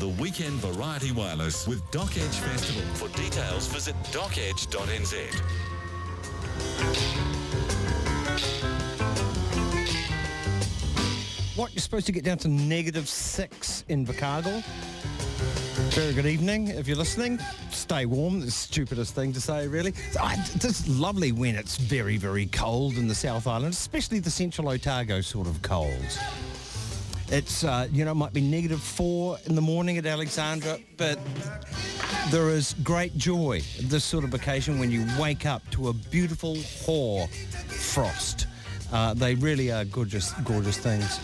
The Weekend Variety Wireless with Doc Edge Festival. For details, visit docedge.nz. What, you're supposed to get down to negative six in Invercargill? Very good evening. If you're listening, stay warm. The stupidest thing to say, really. It's lovely when it's very, very cold in the South Island, especially the Central Otago sort of cold. It's, uh, you know, it might be negative four in the morning at Alexandra, but there is great joy this sort of occasion when you wake up to a beautiful hoar frost. Uh, they really are gorgeous, gorgeous things.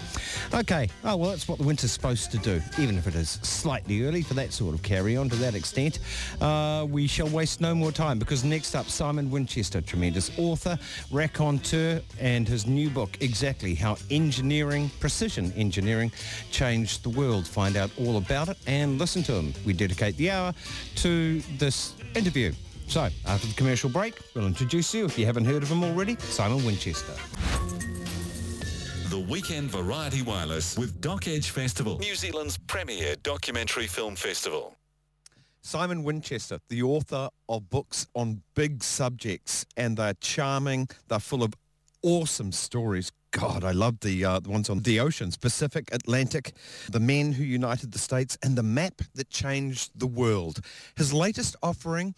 Okay, oh well that's what the winter's supposed to do, even if it is slightly early for that sort of carry on to that extent. Uh, we shall waste no more time because next up Simon Winchester, tremendous author, raconteur and his new book, Exactly How Engineering, Precision Engineering Changed the World. Find out all about it and listen to him. We dedicate the hour to this interview. So, after the commercial break, we'll introduce you, if you haven't heard of him already, Simon Winchester. The Weekend Variety Wireless with Doc Edge Festival, New Zealand's premier documentary film festival. Simon Winchester, the author of books on big subjects, and they're charming. They're full of awesome stories. God, I love the, uh, the ones on the oceans, Pacific, Atlantic, the men who united the states, and the map that changed the world. His latest offering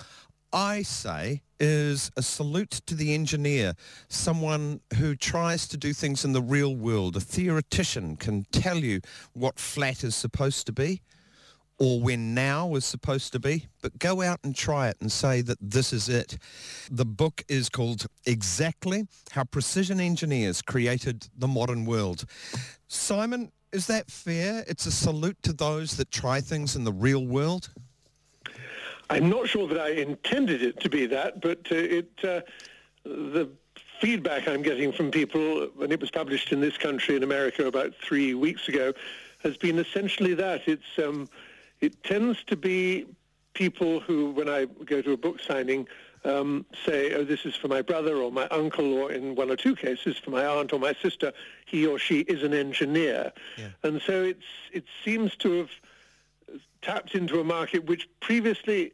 I say is a salute to the engineer, someone who tries to do things in the real world. A theoretician can tell you what flat is supposed to be or when now is supposed to be, but go out and try it and say that this is it. The book is called Exactly How Precision Engineers Created the Modern World. Simon, is that fair? It's a salute to those that try things in the real world? I'm not sure that I intended it to be that, but uh, it uh, the feedback I'm getting from people when it was published in this country in America about three weeks ago has been essentially that. It's um, it tends to be people who, when I go to a book signing, um, say, "Oh, this is for my brother or my uncle," or in one or two cases, for my aunt or my sister. He or she is an engineer, yeah. and so it's it seems to have tapped into a market which previously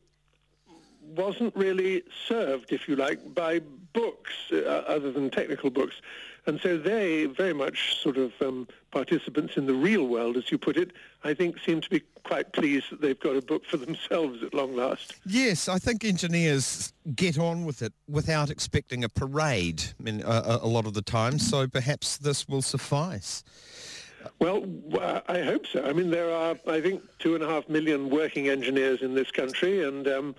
wasn't really served, if you like, by books uh, other than technical books. And so they, very much sort of um, participants in the real world, as you put it, I think seem to be quite pleased that they've got a book for themselves at long last. Yes, I think engineers get on with it without expecting a parade I mean, a, a lot of the time, so perhaps this will suffice. Well, I hope so. I mean, there are, I think, two and a half million working engineers in this country, and um,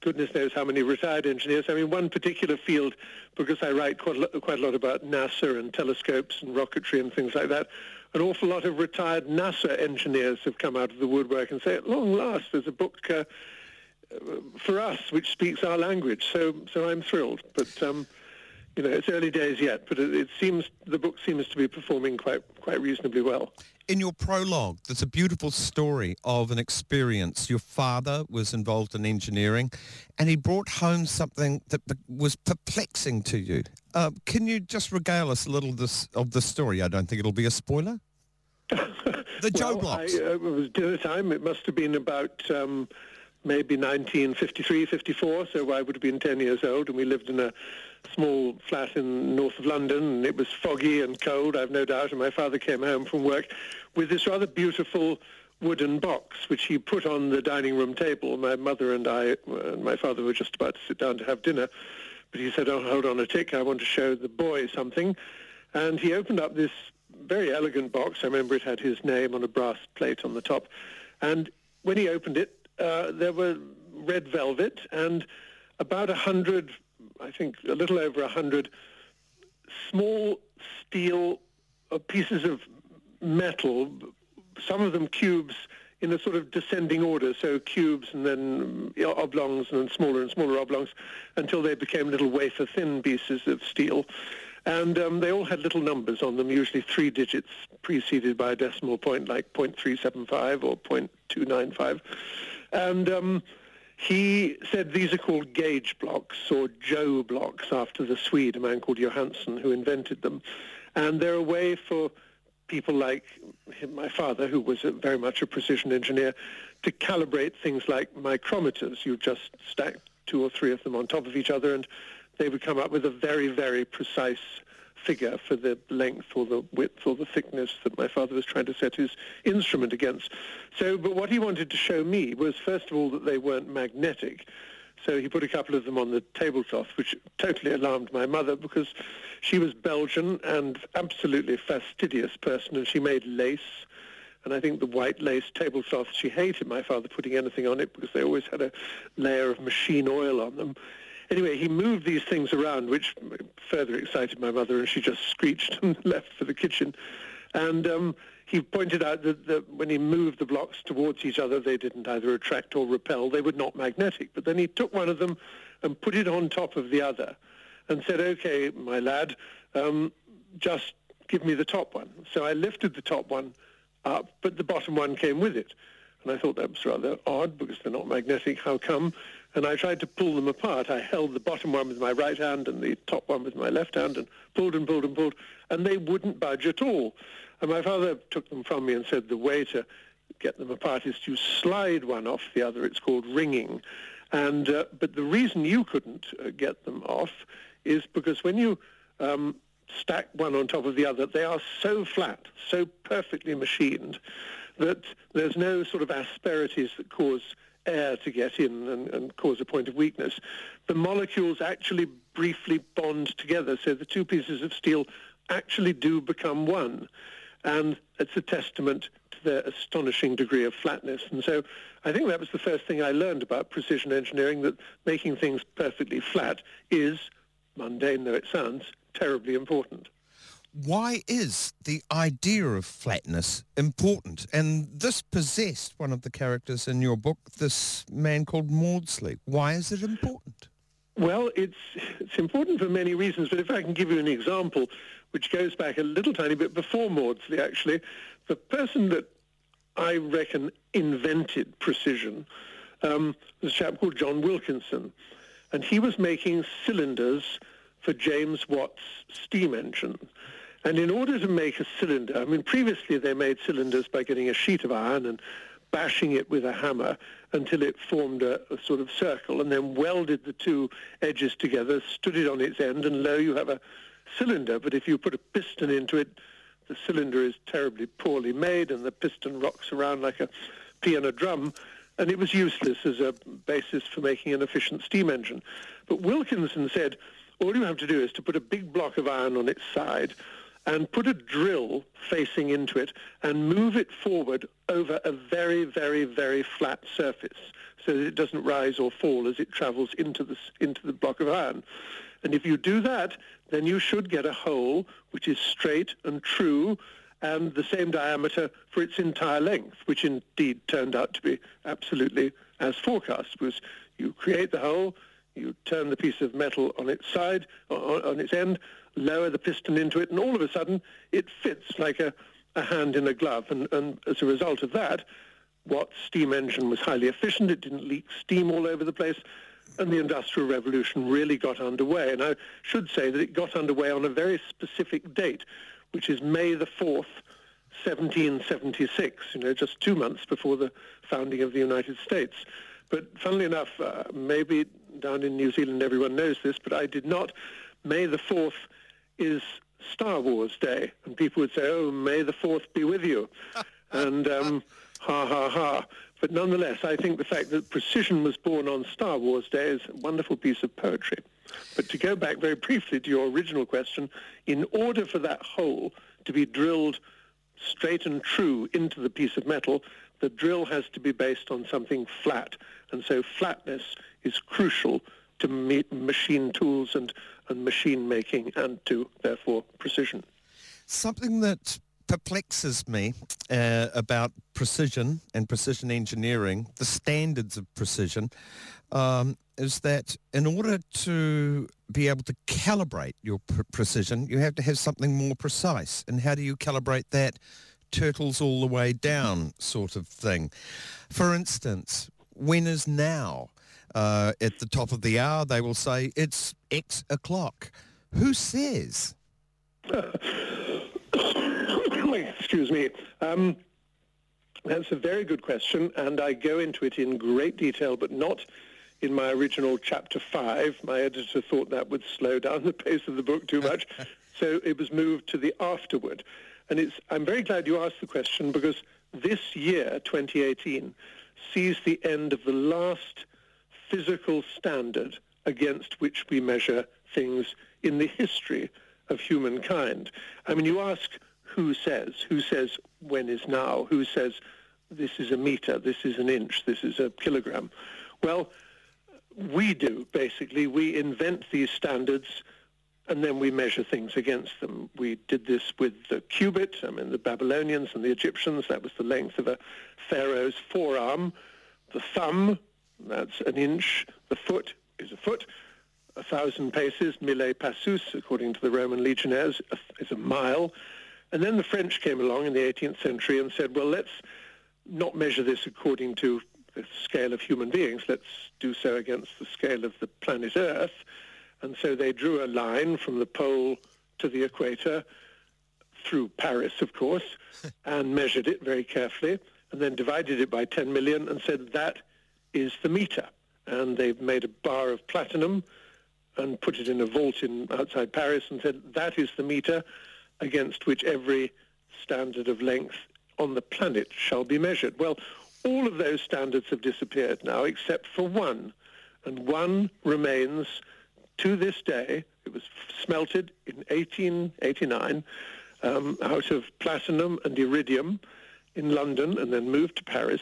goodness knows how many retired engineers. I mean, one particular field, because I write quite a, lot, quite a lot about NASA and telescopes and rocketry and things like that, an awful lot of retired NASA engineers have come out of the woodwork and say, at long last, there's a book uh, for us which speaks our language. So, so I'm thrilled. But um, you know, it's early days yet, but it, it, seems the book seems to be performing quite quite reasonably well. In your prologue, there's a beautiful story of an experience. Your father was involved in engineering, and he brought home something that was perplexing to you. Uh, can you just regale us a little this, of the story? I don't think it'll be a spoiler. the Jo well, blocks. I, uh, it was dinner time. It must have been about. Um, maybe 1953, 54, so I would have been 10 years old, and we lived in a small flat in north of London, it was foggy and cold, I've no doubt, and my father came home from work with this rather beautiful wooden box, which he put on the dining room table. My mother and I and my father were just about to sit down to have dinner, but he said, oh, hold on a tick, I want to show the boy something. And he opened up this very elegant box. I remember it had his name on a brass plate on the top. And when he opened it, uh, there were red velvet and about a hundred I think, a little over 100 small steel uh, pieces of metal, some of them cubes in a sort of descending order, so cubes and then oblongs and then smaller and smaller oblongs until they became little wafer-thin pieces of steel. And um, they all had little numbers on them, usually three digits preceded by a decimal point like 0.375 or 0.295. And um, he said these are called gauge blocks or Jo blocks after the Swede, a man called Johansson, who invented them. And they're a way for people like my father, who was a, very much a precision engineer, to calibrate things like micrometers. You just stack two or three of them on top of each other, and they would come up with a very, very precise figure for the length or the width or the thickness that my father was trying to set his instrument against. So, but what he wanted to show me was, first of all, that they weren't magnetic. So he put a couple of them on the tablecloth, which totally alarmed my mother because she was Belgian and absolutely fastidious person, and she made lace. And I think the white lace tablecloth, she hated my father putting anything on it because they always had a layer of machine oil on them. Anyway, he moved these things around, which further excited my mother, and she just screeched and left for the kitchen. And um, he pointed out that, that, when he moved the blocks towards each other, they didn't either attract or repel. They were not magnetic. But then he took one of them and put it on top of the other and said, okay, my lad, um, just give me the top one. So I lifted the top one up, but the bottom one came with it. And I thought that was rather odd because they're not magnetic. How come? And I tried to pull them apart. I held the bottom one with my right hand and the top one with my left hand and pulled and pulled and pulled, and they wouldn't budge at all. And my father took them from me and said the way to get them apart is to slide one off the other. It's called ringing. And uh, but the reason you couldn't uh, get them off is because when you um, stack one on top of the other, they are so flat, so perfectly machined that there's no sort of asperities that cause air to get in and, and, cause a point of weakness, the molecules actually briefly bond together. So the two pieces of steel actually do become one. And it's a testament to their astonishing degree of flatness. And so I think that was the first thing I learned about precision engineering, that making things perfectly flat is, mundane though it sounds, terribly important why is the idea of flatness important? And this possessed one of the characters in your book, this man called Maudslay. Why is it important? Well, it's, it's important for many reasons, but if I can give you an example, which goes back a little tiny bit before Maudslay, actually, the person that I reckon invented precision um, was a chap called John Wilkinson. And he was making cylinders for James Watt's steam engine. And in order to make a cylinder, I mean, previously they made cylinders by getting a sheet of iron and bashing it with a hammer until it formed a, a, sort of circle and then welded the two edges together, stood it on its end, and lo, you have a cylinder. But if you put a piston into it, the cylinder is terribly poorly made and the piston rocks around like a piano drum, and it was useless as a basis for making an efficient steam engine. But Wilkinson said, all you have to do is to put a big block of iron on its side, and put a drill facing into it and move it forward over a very, very, very flat surface so that it doesn't rise or fall as it travels into the, into the block of iron. And if you do that, then you should get a hole which is straight and true and the same diameter for its entire length, which indeed turned out to be absolutely as forecast, because you create the hole, you turn the piece of metal on its side, on its end, lower the piston into it, and all of a sudden it fits like a, a hand in a glove. And, and as a result of that, Watt's steam engine was highly efficient. It didn't leak steam all over the place. And the Industrial Revolution really got underway. And I should say that it got underway on a very specific date, which is May the 4th, 1776, you know, just two months before the founding of the United States. But funnily enough, uh, maybe down in New Zealand everyone knows this, but I did not. May the 4th is Star Wars Day, and people would say, "Oh, may the Fourth be with you," and um, ha ha ha. But nonetheless, I think the fact that precision was born on Star Wars Day is a wonderful piece of poetry. But to go back very briefly to your original question, in order for that hole to be drilled straight and true into the piece of metal, the drill has to be based on something flat. And so flatness is crucial to machine tools and, and machine making and to, therefore, precision. Something that perplexes me uh, about precision and precision engineering, the standards of precision, um, is that in order to be able to calibrate your pr- precision, you have to have something more precise. And how do you calibrate that? Turtles all the way down sort of thing. For instance, when is now? Uh, at the top of the hour, they will say it's X o'clock. Who says? excuse me. Um, that's a very good question, and I go into it in great detail, but not in my original chapter five. My editor thought that would slow down the pace of the book too much, so it was moved to the afterword. And it's, I'm very glad you asked the question because this year, 2018, sees the end of the last physical standard against which we measure things in the history of humankind. I mean, you ask who says, who says when is now, who says this is a meter, this is an inch, this is a kilogram. Well, we do, basically. We invent these standards and then we measure things against them. We did this with the cubit. I mean, the Babylonians and the Egyptians, that was the length of a pharaoh's forearm. The thumb, that's an inch. The foot is a foot. A thousand paces, mille passus, according to the Roman legionnaires, is a mile. And then the French came along in the 18th century and said, well, let's not measure this according to the scale of human beings. Let's do so against the scale of the planet Earth. And so they drew a line from the pole to the equator through Paris, of course, and measured it very carefully, and then divided it by 10 million and said that is the meter. And they've made a bar of platinum and put it in a vault in outside Paris and said that is the meter against which every standard of length on the planet shall be measured. Well, all of those standards have disappeared now except for one. And one remains to this day. It was smelted in 1889 um, out of platinum and iridium in London and then moved to Paris,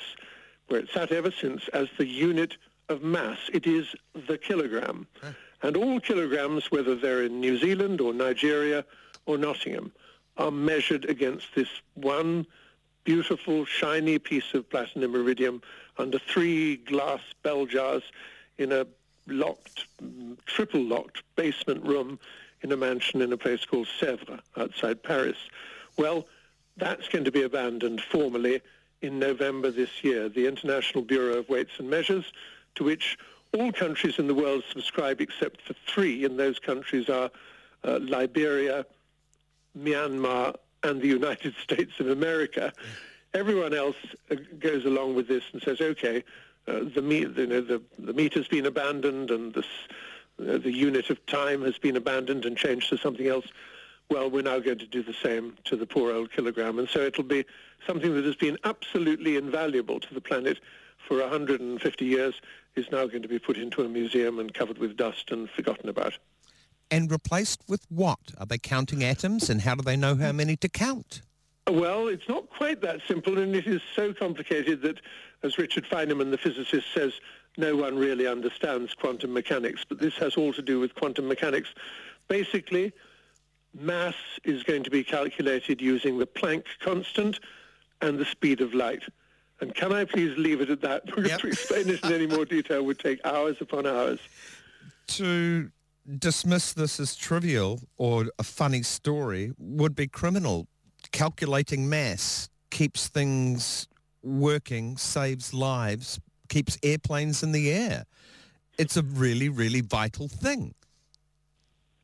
where it sat ever since as the unit of mass. It is the kilogram. And all kilograms, whether they're in New Zealand or Nigeria or Nottingham, are measured against this one beautiful, shiny piece of platinum iridium under three glass bell jars in a locked, triple locked basement room in a mansion in a place called Sèvres outside Paris. Well, that's going to be abandoned formally in November this year. The International Bureau of Weights and Measures, to which all countries in the world subscribe except for three, and those countries are uh, Liberia, Myanmar, and the United States of America. Everyone else uh, goes along with this and says, okay, uh, the, you know, the, the meter's been abandoned and this, the unit of time has been abandoned and changed to something else. Well, we're now going to do the same to the poor old kilogram. And so it'll be something that has been absolutely invaluable to the planet for 150 years is now going to be put into a museum and covered with dust and forgotten about. And replaced with what? Are they counting atoms and how do they know how many to count? Well, it's not quite that simple and it is so complicated that as Richard Feynman, the physicist, says, no one really understands quantum mechanics, but this has all to do with quantum mechanics. Basically, mass is going to be calculated using the Planck constant and the speed of light. And can I please leave it at that? Because yep. to explain this in any more detail would take hours upon hours. To dismiss this as trivial or a funny story would be criminal. Calculating mass keeps things working saves lives, keeps airplanes in the air. It's a really, really vital thing.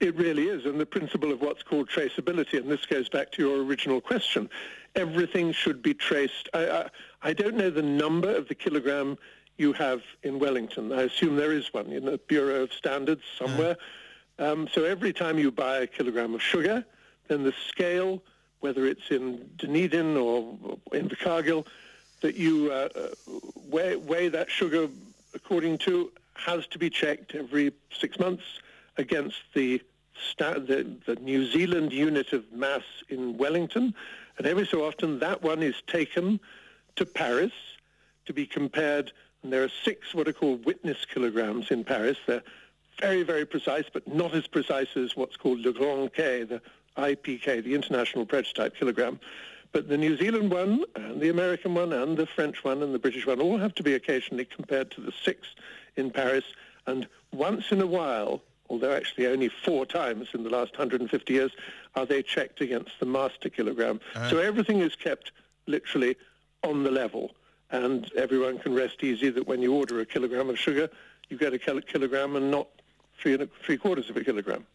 It really is, and the principle of what's called traceability, and this goes back to your original question, everything should be traced. I, I, I don't know the number of the kilogram you have in Wellington. I assume there is one in the Bureau of Standards somewhere. Um, so every time you buy a kilogram of sugar, then the scale, whether it's in Dunedin or in Invercargill, that you uh, uh, weigh, weigh that sugar according to has to be checked every six months against the, the, the New Zealand unit of mass in Wellington. And every so often that one is taken to Paris to be compared. And there are six what are called witness kilograms in Paris. They're very, very precise, but not as precise as what's called Le Grand K, the IPK, the International Prototype Kilogram. But the New Zealand one and the American one and the French one and the British one all have to be occasionally compared to the six in Paris. And once in a while, although actually only four times in the last 150 years, are they checked against the master kilogram. Uh-huh. So everything is kept literally on the level. And everyone can rest easy that when you order a kilogram of sugar, you get a kilogram and not three, and a, three quarters of a kilogram.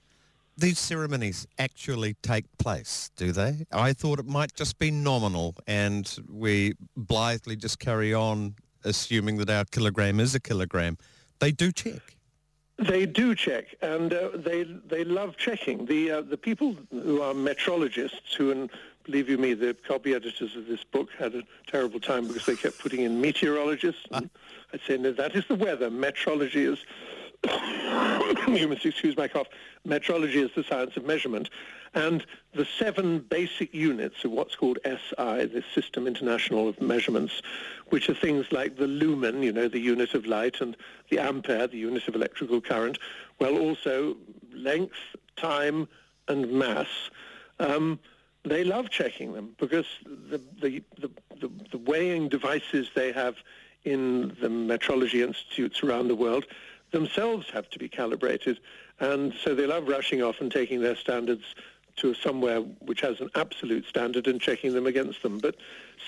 these ceremonies actually take place, do they? I thought it might just be nominal and we blithely just carry on assuming that our kilogram is a kilogram. They do check. They do check, and uh, they they love checking. The uh, the people who are metrologists, who, and believe you me, the copy editors of this book had a terrible time because they kept putting in meteorologists. And I'd say, no, that is the weather. Metrology is you must excuse my cough. Metrology is the science of measurement. And the seven basic units of what's called SI, the System International of Measurements, which are things like the lumen, you know, the unit of light, and the ampere, the unit of electrical current, well, also length, time, and mass. Um, they love checking them because the, the, the, the, the weighing devices they have in the metrology institutes around the world themselves have to be calibrated. And so they love rushing off and taking their standards to somewhere which has an absolute standard and checking them against them. But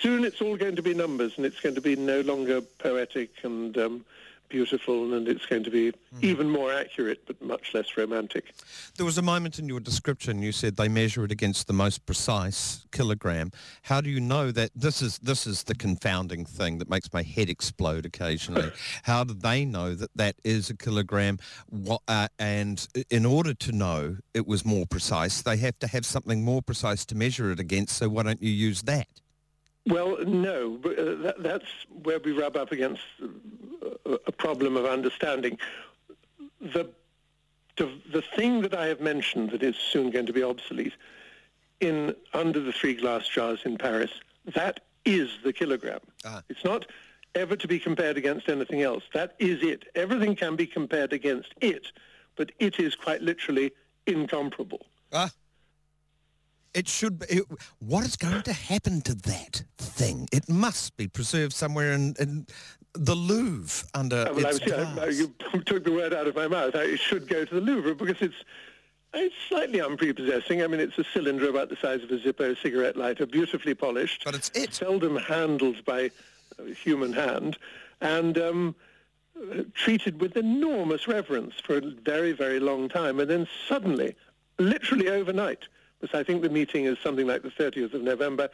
soon it's all going to be numbers and it's going to be no longer poetic and um, beautiful and it's going to be mm. even more accurate but much less romantic. There was a moment in your description you said they measure it against the most precise kilogram. How do you know that this is this is the confounding thing that makes my head explode occasionally? How do they know that that is a kilogram? What, uh, and in order to know it was more precise, they have to have something more precise to measure it against. So why don't you use that? Well, no, but, uh, that, that's where we rub up against uh, a problem of understanding. The, the, the thing that I have mentioned that is soon going to be obsolete in Under the Three Glass Jars in Paris, that is the kilogram. Ah. It's not ever to be compared against anything else. That is it. Everything can be compared against it, but it is quite literally incomparable. Ah it should be. It, what is going to happen to that thing? It must be preserved somewhere in, in the Louvre under uh, well, its was, uh, uh, You took the word out of my mouth. It should go to the Louvre because it's it's slightly unprepossessing. I mean, it's a cylinder about the size of a Zippo cigarette lighter, beautifully polished. But it's it. Seldom handled by human hand, and um, treated with enormous reverence for a very, very long time. And then suddenly, literally overnight, because I think the meeting is something like the 30th of November.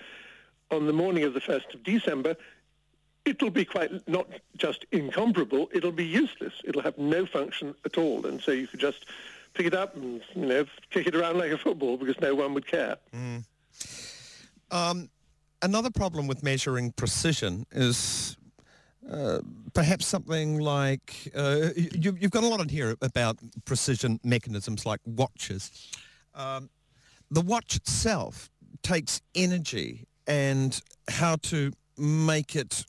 On the morning of the 1st of December, it'll be quite not just incomparable, it'll be useless. It'll have no function at all. And so you could just pick it up and, you know, kick it around like a football because no one would care. Mm. Um, another problem with measuring precision is uh, perhaps something like uh, you, have got a lot in here about precision mechanisms like watches. Um, the watch itself takes energy and how to make it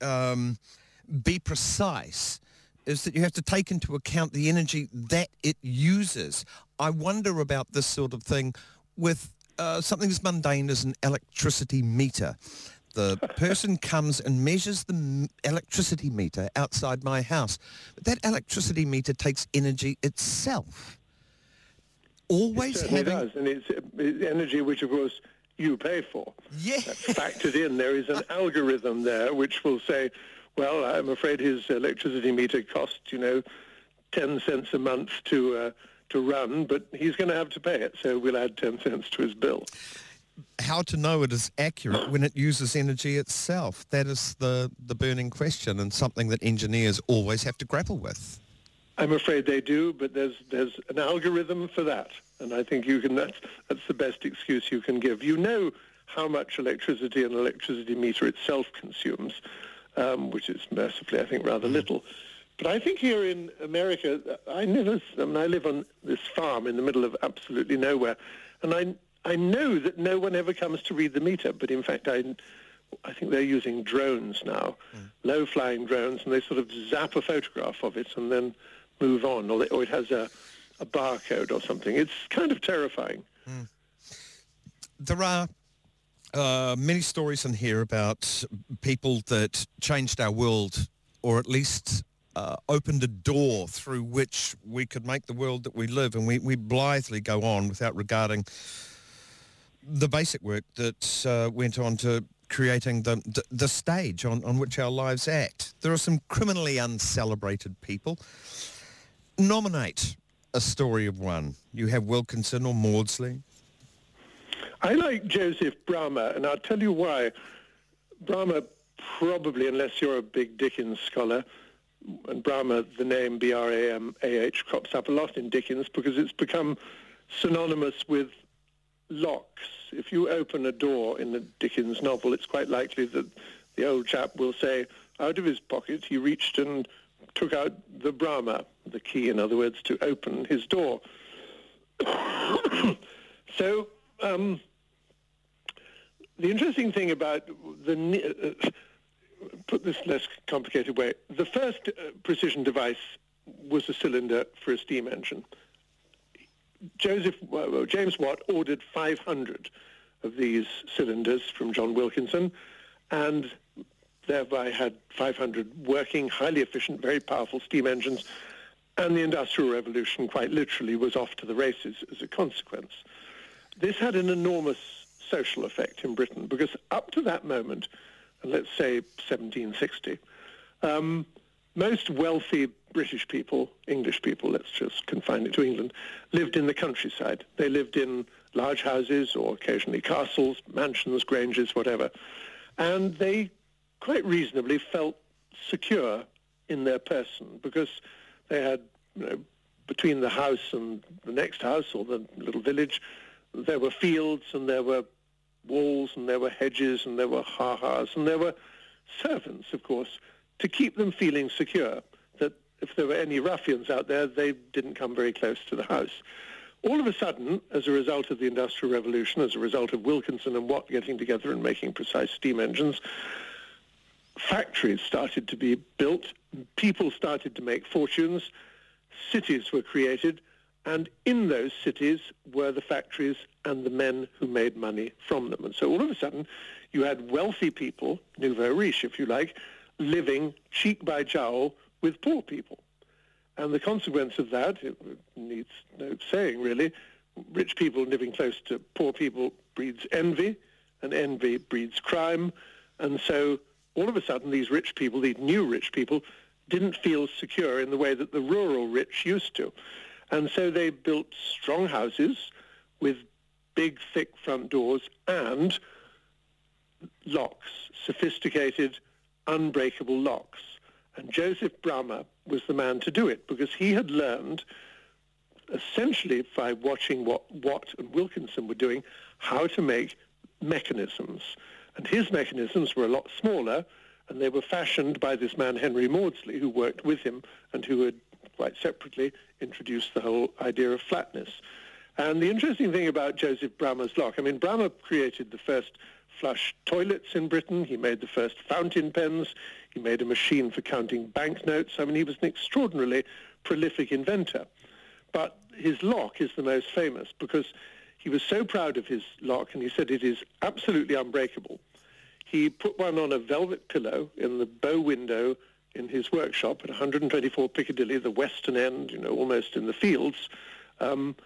um, be precise is that you have to take into account the energy that it uses. I wonder about this sort of thing with uh, something as mundane as an electricity meter. The person comes and measures the electricity meter outside my house. But that electricity meter takes energy itself always it having... does, and it's, it's, energy which, of course, you pay for. Yeah. That's factored in. There is an algorithm there which will say, well, I'm afraid his electricity meter costs, you know, 10 cents a month to uh, to run, but he's going to have to pay it, so we'll add 10 cents to his bill. How to know it is accurate when it uses energy itself? That is the, the burning question and something that engineers always have to grapple with. I'm afraid they do, but there's there's an algorithm for that, and I think you can. That's that's the best excuse you can give. You know how much electricity an electricity meter itself consumes, um, which is mercifully, I think, rather little. But I think here in America, I never. I, mean, I live on this farm in the middle of absolutely nowhere, and I I know that no one ever comes to read the meter. But in fact, I I think they're using drones now, mm. low-flying drones, and they sort of zap a photograph of it and then move on, or, it has a, a barcode or something. It's kind of terrifying. Mm. There are uh, many stories in here about people that changed our world, or at least uh, opened a door through which we could make the world that we live, and we, we blithely go on without regarding the basic work that uh, went on to creating the, the, the stage on, on which our lives act. There are some criminally uncelebrated people nominate a story of one. You have Wilkinson or Maudslay. I like Joseph Bramah, and I'll tell you why. Bramah probably, unless you're a big Dickens scholar, and Bramah, the name B-R-A-M-A-H, crops up a lot in Dickens because it's become synonymous with locks. If you open a door in a Dickens novel, it's quite likely that the old chap will say, out of his pocket, he reached and took out the Bramah, the key, in other words, to open his door. so um, the interesting thing about the uh, put this less complicated way, the first uh, precision device was a cylinder for a steam engine. Joseph uh, James Watt ordered 500 of these cylinders from John Wilkinson, and thereby had 500 working, highly efficient, very powerful steam engines, and the Industrial Revolution quite literally was off to the races as a consequence. This had an enormous social effect in Britain because up to that moment, let's say 1760, um, most wealthy British people, English people, let's just confine it to England, lived in the countryside. They lived in large houses or occasionally castles, mansions, granges, whatever. And they quite reasonably felt secure in their person because they had, you know, between the house and the next house or the little village, there were fields and there were walls and there were hedges and there were ha-has and there were servants, of course, to keep them feeling secure that if there were any ruffians out there, they didn't come very close to the house. All of a sudden, as a result of the Industrial Revolution, as a result of Wilkinson and Watt getting together and making precise steam engines, factories started to be built, people started to make fortunes, cities were created, and in those cities were the factories and the men who made money from them. And so all of a sudden, you had wealthy people, nouveau riche, if you like, living cheek by jowl with poor people. And the consequence of that, it needs no saying really, rich people living close to poor people breeds envy, and envy breeds crime. And so all of a sudden these rich people, these new rich people, didn't feel secure in the way that the rural rich used to. And so they built strong houses with big, thick front doors and locks, sophisticated, unbreakable locks. And Joseph Bramah was the man to do it because he had learned, essentially by watching what Watt and Wilkinson were doing, how to make mechanisms. And his mechanisms were a lot smaller, and they were fashioned by this man, Henry Maudslay, who worked with him and who had quite separately introduced the whole idea of flatness. And the interesting thing about Joseph Bramah's lock, I mean, Bramah created the first flush toilets in Britain. He made the first fountain pens. He made a machine for counting banknotes. I mean, he was an extraordinarily prolific inventor. But his lock is the most famous because he was so proud of his lock and he said it is absolutely unbreakable. He put one on a velvet pillow in the bow window in his workshop at 124 Piccadilly, the western end, you know, almost in the fields, um,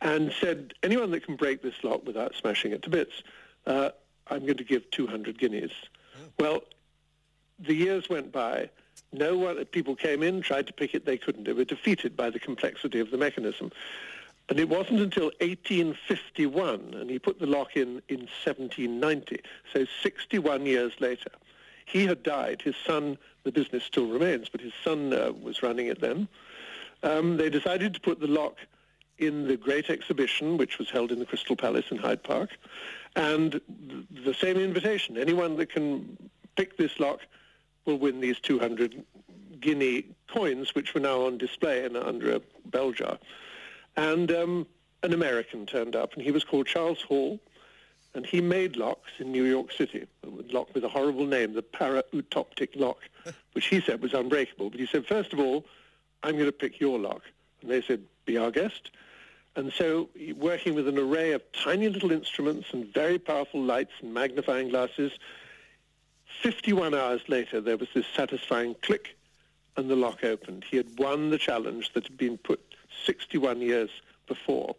and said, anyone that can break this lock without smashing it to bits, uh, I'm going to give 200 guineas. Oh. Well, the years went by. No one, people came in, tried to pick it, they couldn't. They were defeated by the complexity of the mechanism. And it wasn't until 1851, and he put the lock in in 1790, so 61 years later. He had died. His son, the business still remains, but his son uh, was running it then. Um, they decided to put the lock in the Great Exhibition, which was held in the Crystal Palace in Hyde Park, and the same invitation. Anyone that can pick this lock will win these 200 guinea coins, which were now on display under a bell jar. And um, an American turned up, and he was called Charles Hall, and he made locks in New York City, a lock with a horrible name, the para-utoptic lock, which he said was unbreakable. But he said, first of all, I'm going to pick your lock. And they said, be our guest. And so working with an array of tiny little instruments and very powerful lights and magnifying glasses, 51 hours later, there was this satisfying click and the lock opened. He had won the challenge that had been put 61 years before.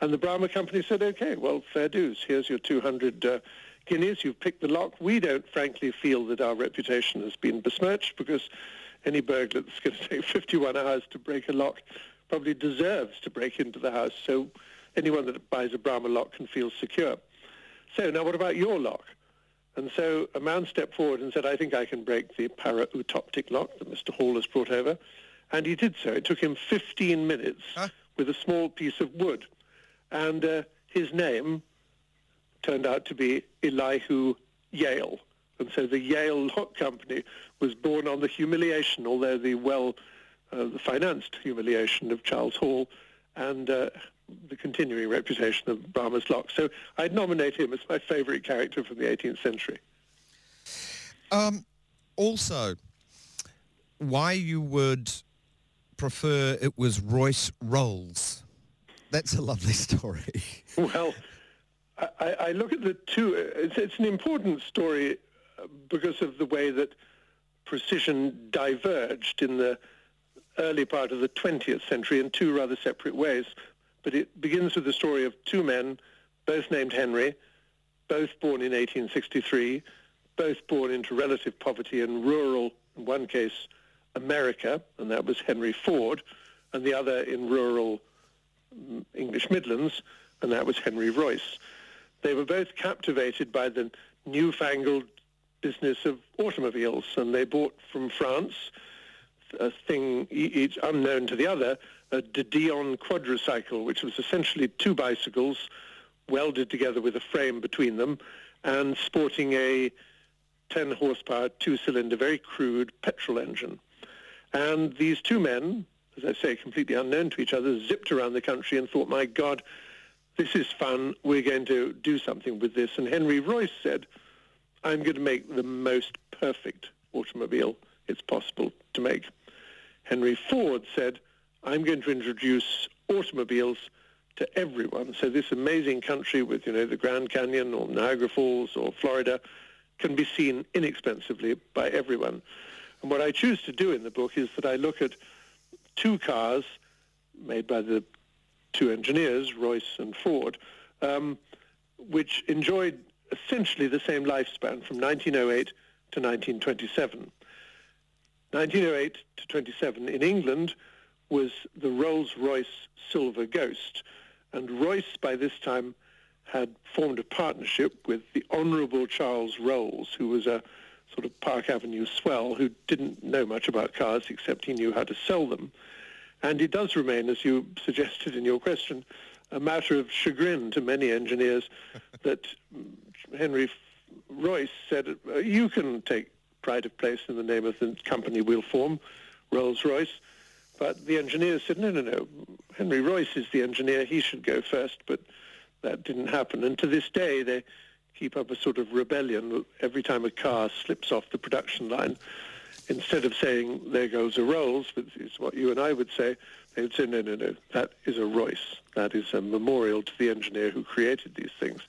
And the Bramah company said, okay, well, fair dues. Here's your 200 uh, guineas. You've picked the lock. We don't, frankly, feel that our reputation has been besmirched because any burglar that's going to take 51 hours to break a lock probably deserves to break into the house. So anyone that buys a Bramah lock can feel secure. So now what about your lock? And so a man stepped forward and said, I think I can break the para-utoptic lock that Mr. Hall has brought over. And he did so. It took him 15 minutes huh? with a small piece of wood. And uh, his name turned out to be Elihu Yale. And so the Yale Lock Company was born on the humiliation, although the well uh, the financed humiliation of Charles Hall and uh, the continuing reputation of Bramah's Lock. So I'd nominate him as my favourite character from the 18th century. Um, also, why you would prefer it was Royce Rolls? That's a lovely story. well, I, I, look at the two. It's, it's, an important story uh, because of the way that precision diverged in the early part of the 20th century in two rather separate ways. But it begins with the story of two men, both named Henry, both born in 1863, both born into relative poverty in rural, in one case, America, and that was Henry Ford, and the other in rural mm, English Midlands, and that was Henry Royce. They were both captivated by the newfangled business of automobiles, and they bought from France a thing each unknown to the other, a De Dion quadricycle, which was essentially two bicycles welded together with a frame between them and sporting a 10 horsepower, two-cylinder, very crude petrol engine. And these two men, as I say, completely unknown to each other, zipped around the country and thought, my God, this is fun. We're going to do something with this. And Henry Royce said, I'm going to make the most perfect automobile it's possible to make. Henry Ford said, I'm going to introduce automobiles to everyone. So this amazing country with, you know, the Grand Canyon or Niagara Falls or Florida can be seen inexpensively by everyone. And what I choose to do in the book is that I look at two cars made by the two engineers, Royce and Ford, um, which enjoyed essentially the same lifespan from 1908 to 1927. 1908 to 27 in England was the Rolls-Royce Silver Ghost. And Royce, by this time, had formed a partnership with the Honourable Charles Rolls, who was a sort of Park Avenue swell who didn't know much about cars except he knew how to sell them. And it does remain, as you suggested in your question, a matter of chagrin to many engineers that Henry Royce said, uh, you can take pride of place in the name of the company we'll form, Rolls-Royce. But the engineers said, no, no, no, Henry Royce is the engineer, he should go first, but that didn't happen. And to this day, they keep up a sort of rebellion every time a car slips off the production line. Instead of saying, there goes a Rolls, which is what you and I would say, they would say, no, no, no, that is a Royce. That is a memorial to the engineer who created these things.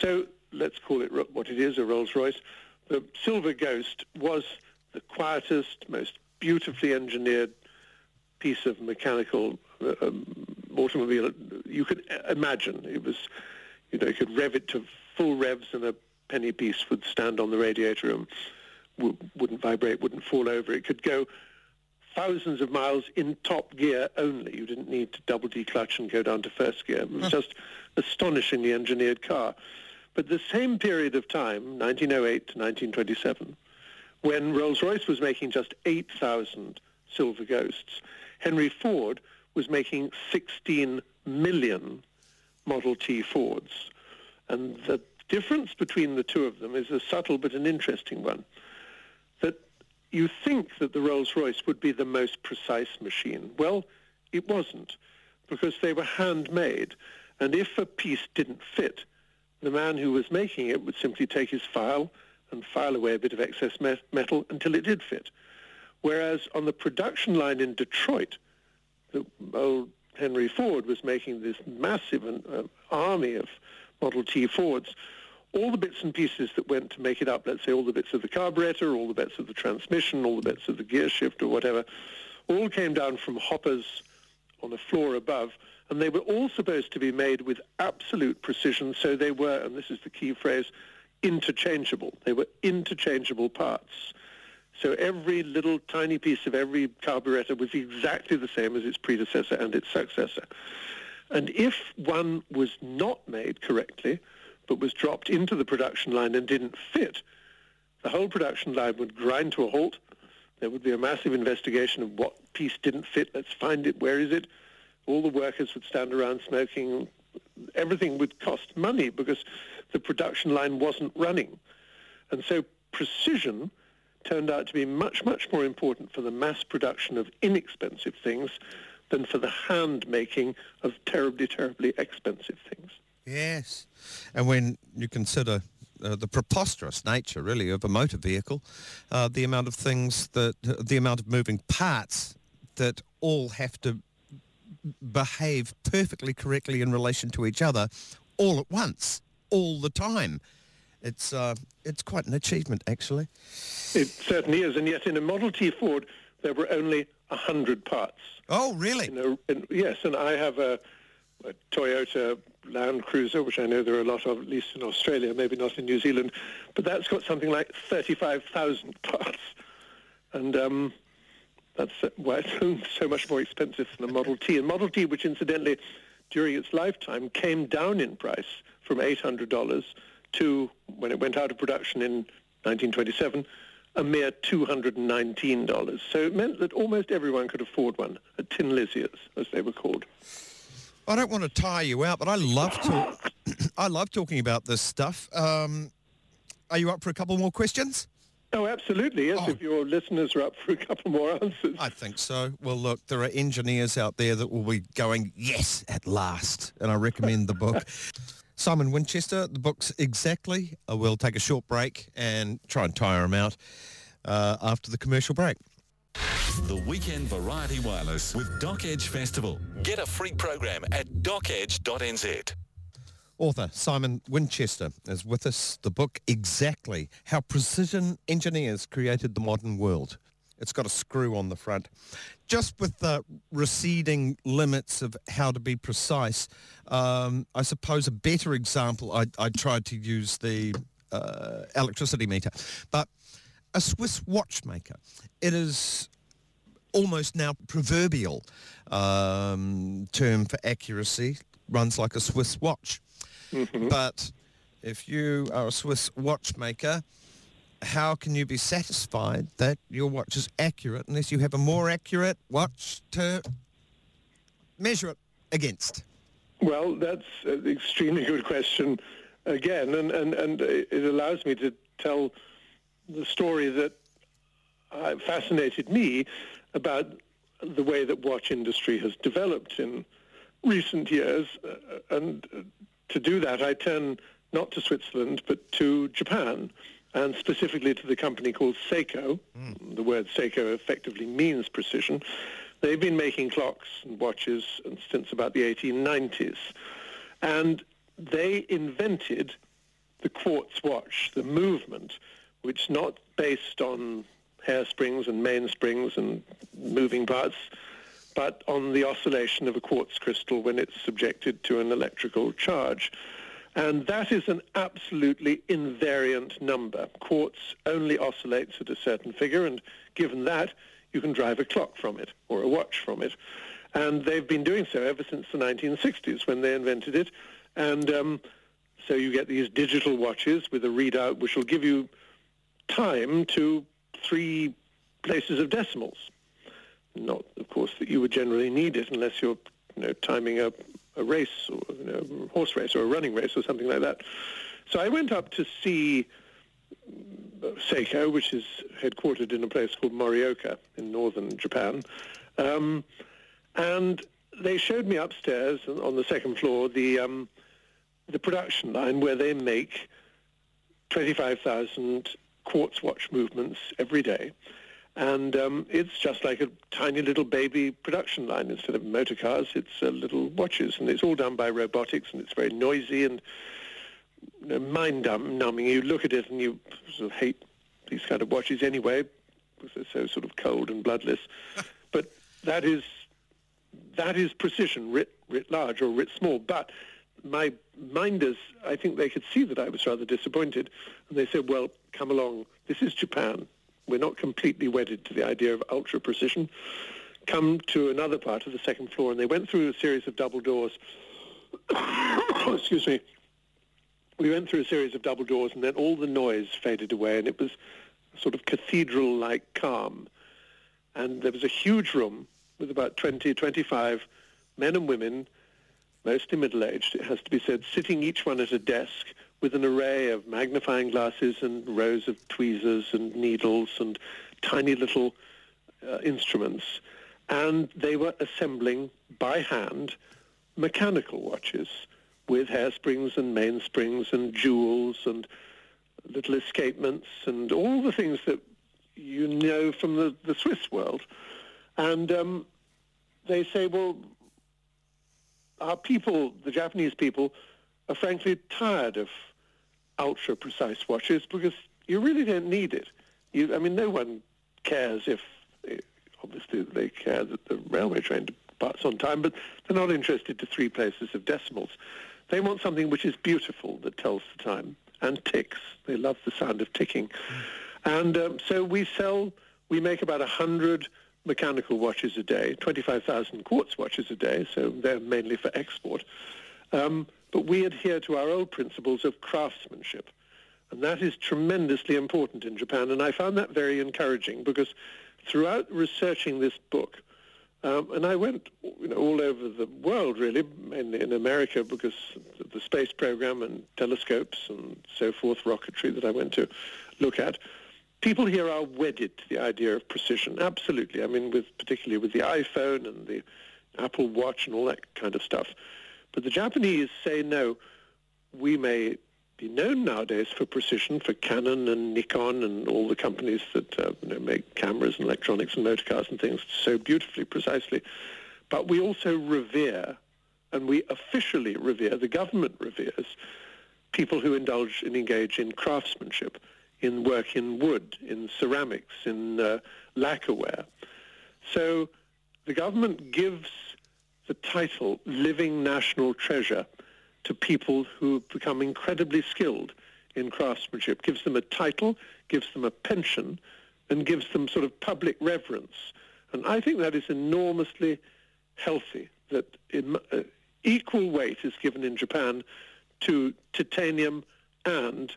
So let's call it what it is, a Rolls-Royce the Silver Ghost was the quietest, most beautifully engineered piece of mechanical uh, um, automobile you could imagine. It was, you know, you could rev it to full revs and a penny piece would stand on the radiator and w- wouldn't vibrate, wouldn't fall over. It could go thousands of miles in top gear only. You didn't need to double declutch and go down to first gear. It was hmm. just astonishingly engineered car. But the same period of time, 1908 to 1927, when Rolls-Royce was making just 8,000 Silver Ghosts, Henry Ford was making 16 million Model T Fords. And the difference between the two of them is a subtle but an interesting one. That you think that the Rolls-Royce would be the most precise machine. Well, it wasn't, because they were handmade. And if a piece didn't fit, the man who was making it would simply take his file and file away a bit of excess metal until it did fit. Whereas on the production line in Detroit, the old Henry Ford was making this massive uh, army of Model T Fords. All the bits and pieces that went to make it up, let's say all the bits of the carburetor, all the bits of the transmission, all the bits of the gear shift or whatever, all came down from hoppers on the floor above and they were all supposed to be made with absolute precision, so they were, and this is the key phrase, interchangeable. They were interchangeable parts. So every little tiny piece of every carburetor was exactly the same as its predecessor and its successor. And if one was not made correctly, but was dropped into the production line and didn't fit, the whole production line would grind to a halt. There would be a massive investigation of what piece didn't fit. Let's find it. Where is it? All the workers would stand around smoking. Everything would cost money because the production line wasn't running. And so precision turned out to be much, much more important for the mass production of inexpensive things than for the hand making of terribly, terribly expensive things. Yes. And when you consider uh, the preposterous nature, really, of a motor vehicle, uh, the amount of things that, the amount of moving parts that all have to behave perfectly correctly in relation to each other all at once, all the time. It's, uh, it's quite an achievement, actually. It certainly is. And yet in a Model T Ford, there were only 100 parts. Oh, really? In a, in, yes, and I have a, a, Toyota Land Cruiser, which I know there are a lot of, at least in Australia, maybe not in New Zealand, but that's got something like 35,000 parts. And um, that's why it's so much more expensive than a Model T. And Model T, which incidentally, during its lifetime, came down in price from $800 to, when it went out of production in 1927, a mere $219. So it meant that almost everyone could afford one, a Tin Lizzies, as they were called. I don't want to tire you out, but I love to, I love talking about this stuff. Um, are you up for a couple more questions? Oh, absolutely. Yes, oh. if your listeners are up for a couple more answers. I think so. Well, look, there are engineers out there that will be going, yes, at last. And I recommend the book. Simon Winchester, the book's exactly. Uh, we'll take a short break and try and tire him out uh, after the commercial break. The Weekend Variety Wireless with Doc Edge Festival. Get a free program at docedge.nz. Author Simon Winchester is with us. The book Exactly, How Precision Engineers Created the Modern World. It's got a screw on the front. Just with the receding limits of how to be precise, um, I suppose a better example, I, I tried to use the uh, electricity meter, but a Swiss watchmaker. It is almost now proverbial um, term for accuracy, runs like a Swiss watch. Mm-hmm. But if you are a Swiss watchmaker, how can you be satisfied that your watch is accurate unless you have a more accurate watch to measure it against? Well, that's an extremely good question again, and, and, and it allows me to tell the story that uh, fascinated me about the way that watch industry has developed in recent years. Uh, and to do that, I turn not to Switzerland, but to Japan and specifically to the company called Seiko. Mm. The word Seiko effectively means precision. They've been making clocks and watches since about the 1890s. And they invented the quartz watch, the movement, which is not based on hairsprings and mainsprings and moving parts, but on the oscillation of a quartz crystal when it's subjected to an electrical charge. And that is an absolutely invariant number. Quartz only oscillates at a certain figure, and given that, you can drive a clock from it or a watch from it. And they've been doing so ever since the 1960s when they invented it. And um, so you get these digital watches with a readout which will give you time to three places of decimals. Not, of course, that you would generally need it unless you're you know, timing a a race or know, horse race or a running race or something like that. So I went up to see Seiko, which is headquartered in a place called Morioka in northern Japan. Um, and they showed me upstairs on the second floor the, um, the production line where they make 25,000 quartz watch movements every day. And um, it's just like a tiny little baby production line. Instead of motor cars, it's uh, little watches. And it's all done by robotics, and it's very noisy and you know, mind-numbing. You look at it and you sort of hate these kind of watches anyway, because they're so sort of cold and bloodless. but that is that is precision, writ, writ large or writ small. But my minders, I think they could see that I was rather disappointed. And they said, well, come along. This is Japan we're not completely wedded to the idea of ultra precision, come to another part of the second floor, and they went through a series of double doors. Excuse me. We went through a series of double doors, and then all the noise faded away, and it was sort of cathedral-like calm. And there was a huge room with about 20, 25 men and women, mostly middle-aged, it has to be said, sitting each one at a desk with an array of magnifying glasses and rows of tweezers and needles and tiny little uh, instruments. And they were assembling by hand mechanical watches with hairsprings and mainsprings and jewels and little escapements and all the things that you know from the, the Swiss world. And um, they say, well, our people, the Japanese people, are frankly tired of ultra-precise watches because you really don't need it. You, I mean, no one cares if, obviously they care that the railway train departs on time, but they're not interested to three places of decimals. They want something which is beautiful that tells the time and ticks. They love the sound of ticking. And um, so we sell, we make about 100 mechanical watches a day, 25,000 quartz watches a day, so they're mainly for export. Um, but we adhere to our old principles of craftsmanship. And that is tremendously important in Japan. And I found that very encouraging because throughout researching this book, um, and I went you know, all over the world, really, mainly in America because the space program and telescopes and so forth, rocketry that I went to look at people here are wedded to the idea of precision. Absolutely. I mean, with particularly with the iPhone and the Apple Watch and all that kind of stuff. But the Japanese say no. We may be known nowadays for precision, for Canon and Nikon and all the companies that uh, you know, make cameras and electronics and motor cars and things so beautifully, precisely. But we also revere, and we officially revere, the government reveres, people who indulge and engage in craftsmanship in work in wood, in ceramics, in uh, lacquerware. So the government gives the title living national treasure to people who become incredibly skilled in craftsmanship, gives them a title, gives them a pension, and gives them sort of public reverence. And I think that is enormously healthy, that in, uh, equal weight is given in Japan to titanium and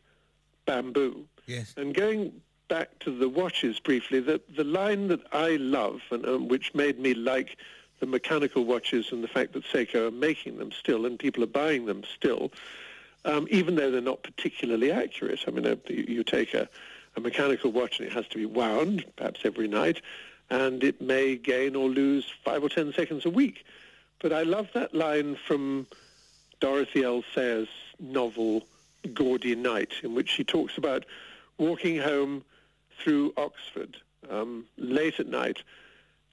bamboo. Yes. And going back to the watches briefly, the, the line that I love and um, which made me like the mechanical watches and the fact that Seiko are making them still and people are buying them still, um, even though they're not particularly accurate. I mean, uh, you, you take a, a mechanical watch and it has to be wound, perhaps every night, and it may gain or lose five or ten seconds a week. But I love that line from Dorothy L. Sayers' novel Gaudy Night, in which she talks about walking home through Oxford um, late at night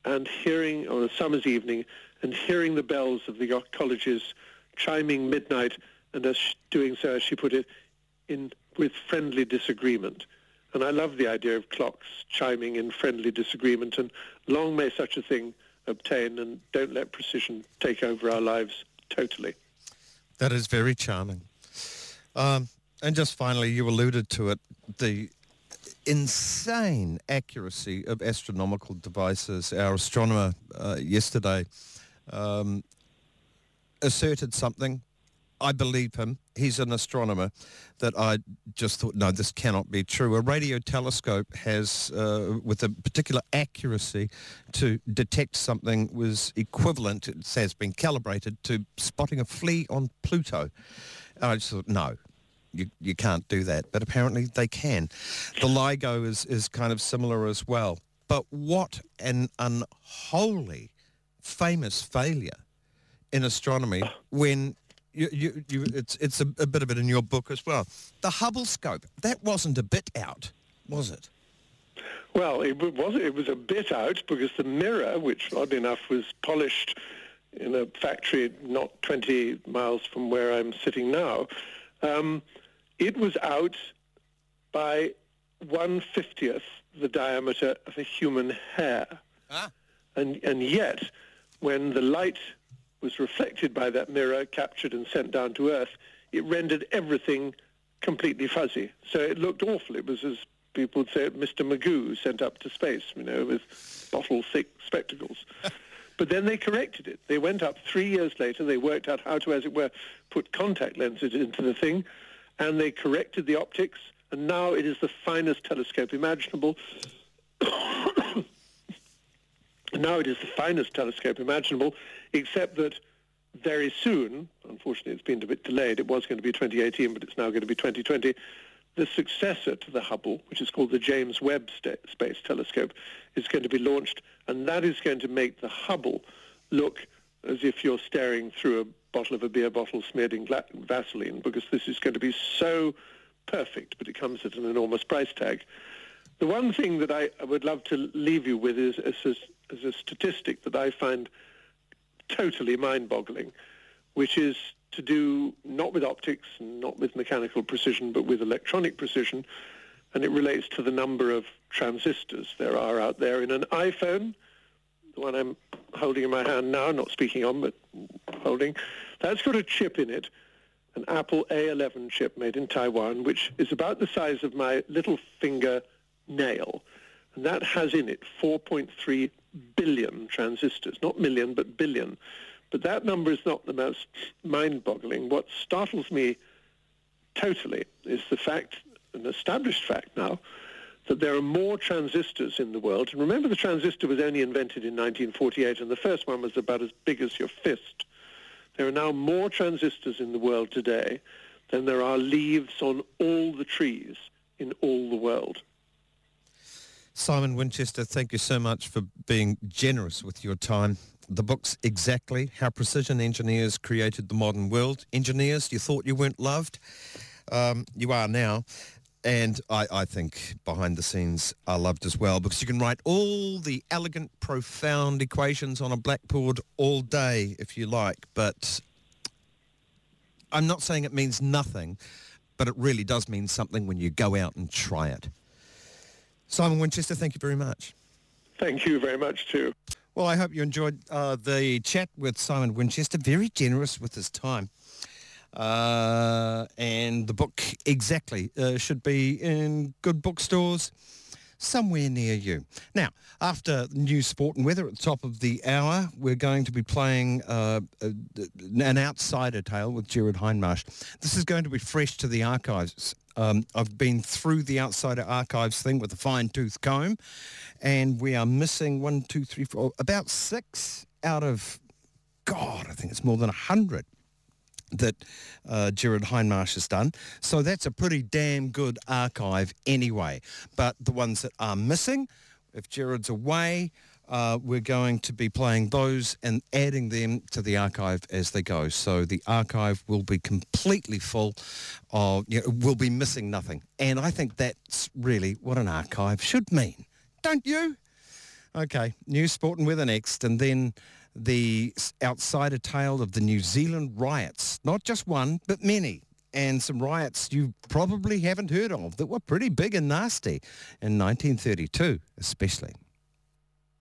and hearing, on a summer's evening, and hearing the bells of the colleges chiming midnight, and as doing so, as she put it, in with friendly disagreement. And I love the idea of clocks chiming in friendly disagreement, and long may such a thing obtain, and don't let precision take over our lives totally. That is very charming. Um, and just finally, you alluded to it, the insane accuracy of astronomical devices. Our astronomer uh, yesterday um, asserted something. I believe him. He's an astronomer that I just thought, no, this cannot be true. A radio telescope has, uh, with a particular accuracy to detect something was equivalent, it has been calibrated to spotting a flea on Pluto. And I just thought, no, you, you can't do that. But apparently they can. The LIGO is, is kind of similar as well. But what an unholy, famous failure in astronomy when you, you, you, it's, it's a, a bit of it in your book as well. The Hubble scope, that wasn't a bit out, was it? Well, it was it was a bit out because the mirror, which oddly enough was polished in a factory not 20 miles from where I'm sitting now, um, it was out by one fiftieth the diameter of a human hair. Ah. And, and yet, when the light was reflected by that mirror, captured and sent down to Earth, it rendered everything completely fuzzy. So it looked awful. It was as people would say Mr. Magoo sent up to space, you know, with bottle-thick spectacles. but then they corrected it. They went up three years later. They worked out how to, as it were, put contact lenses into the thing, and they corrected the optics, and now it is the finest telescope imaginable. now it is the finest telescope imaginable, except that very soon, unfortunately it's been a bit delayed, it was going to be 2018, but it's now going to be 2020, the successor to the Hubble, which is called the James Webb Space Telescope, is going to be launched, and that is going to make the Hubble look as if you're staring through a bottle of a beer bottle smeared in Vaseline, because this is going to be so perfect, but it comes at an enormous price tag. The one thing that I, I would love to leave you with is, is, is a statistic that I find totally mind-boggling, which is to do not with optics, not with mechanical precision, but with electronic precision, and it relates to the number of transistors there are out there in an iPhone, the one I'm holding in my hand now, not speaking on, but holding. That's got a chip in it, an Apple A11 chip made in Taiwan, which is about the size of my little finger nail. And that has in it 4.3 billion transistors, not million, but billion. But that number is not the most mind-boggling. What startles me totally is the fact, an established fact now, that there are more transistors in the world. And remember the transistor was only invented in 1948 and the first one was about as big as your fist. There are now more transistors in the world today than there are leaves on all the trees in all the world. Simon Winchester, thank you so much for being generous with your time. The book's exactly how precision engineers created the modern world. Engineers, you thought you weren't loved. Um, you are now. And I, I, think behind the scenes are loved as well because you can write all the elegant, profound equations on a blackboard all day if you like. But I'm not saying it means nothing, but it really does mean something when you go out and try it. Simon Winchester, thank you very much. Thank you very much too. Well, I hope you enjoyed uh, the chat with Simon Winchester. Very generous with his time. Uh, and the book exactly uh, should be in good bookstores somewhere near you. Now, after news, sport and weather at the top of the hour, we're going to be playing uh, uh an outsider tale with Gerard Hindmarsh. This is going to be fresh to the archives. Um, I've been through the outsider archives thing with a fine-tooth comb, and we are missing one, two, three, four, about six out of, God, I think it's more than a hundred that uh, Gerard Hindmarsh has done. So that's a pretty damn good archive anyway. But the ones that are missing, if Gerard's away, uh, we're going to be playing those and adding them to the archive as they go. So the archive will be completely full of, you know, we'll be missing nothing. And I think that's really what an archive should mean. Don't you? Okay, news, sport and weather next. And then the outsider tale of the New Zealand riots. Not just one, but many. And some riots you probably haven't heard of that were pretty big and nasty in 1932 especially.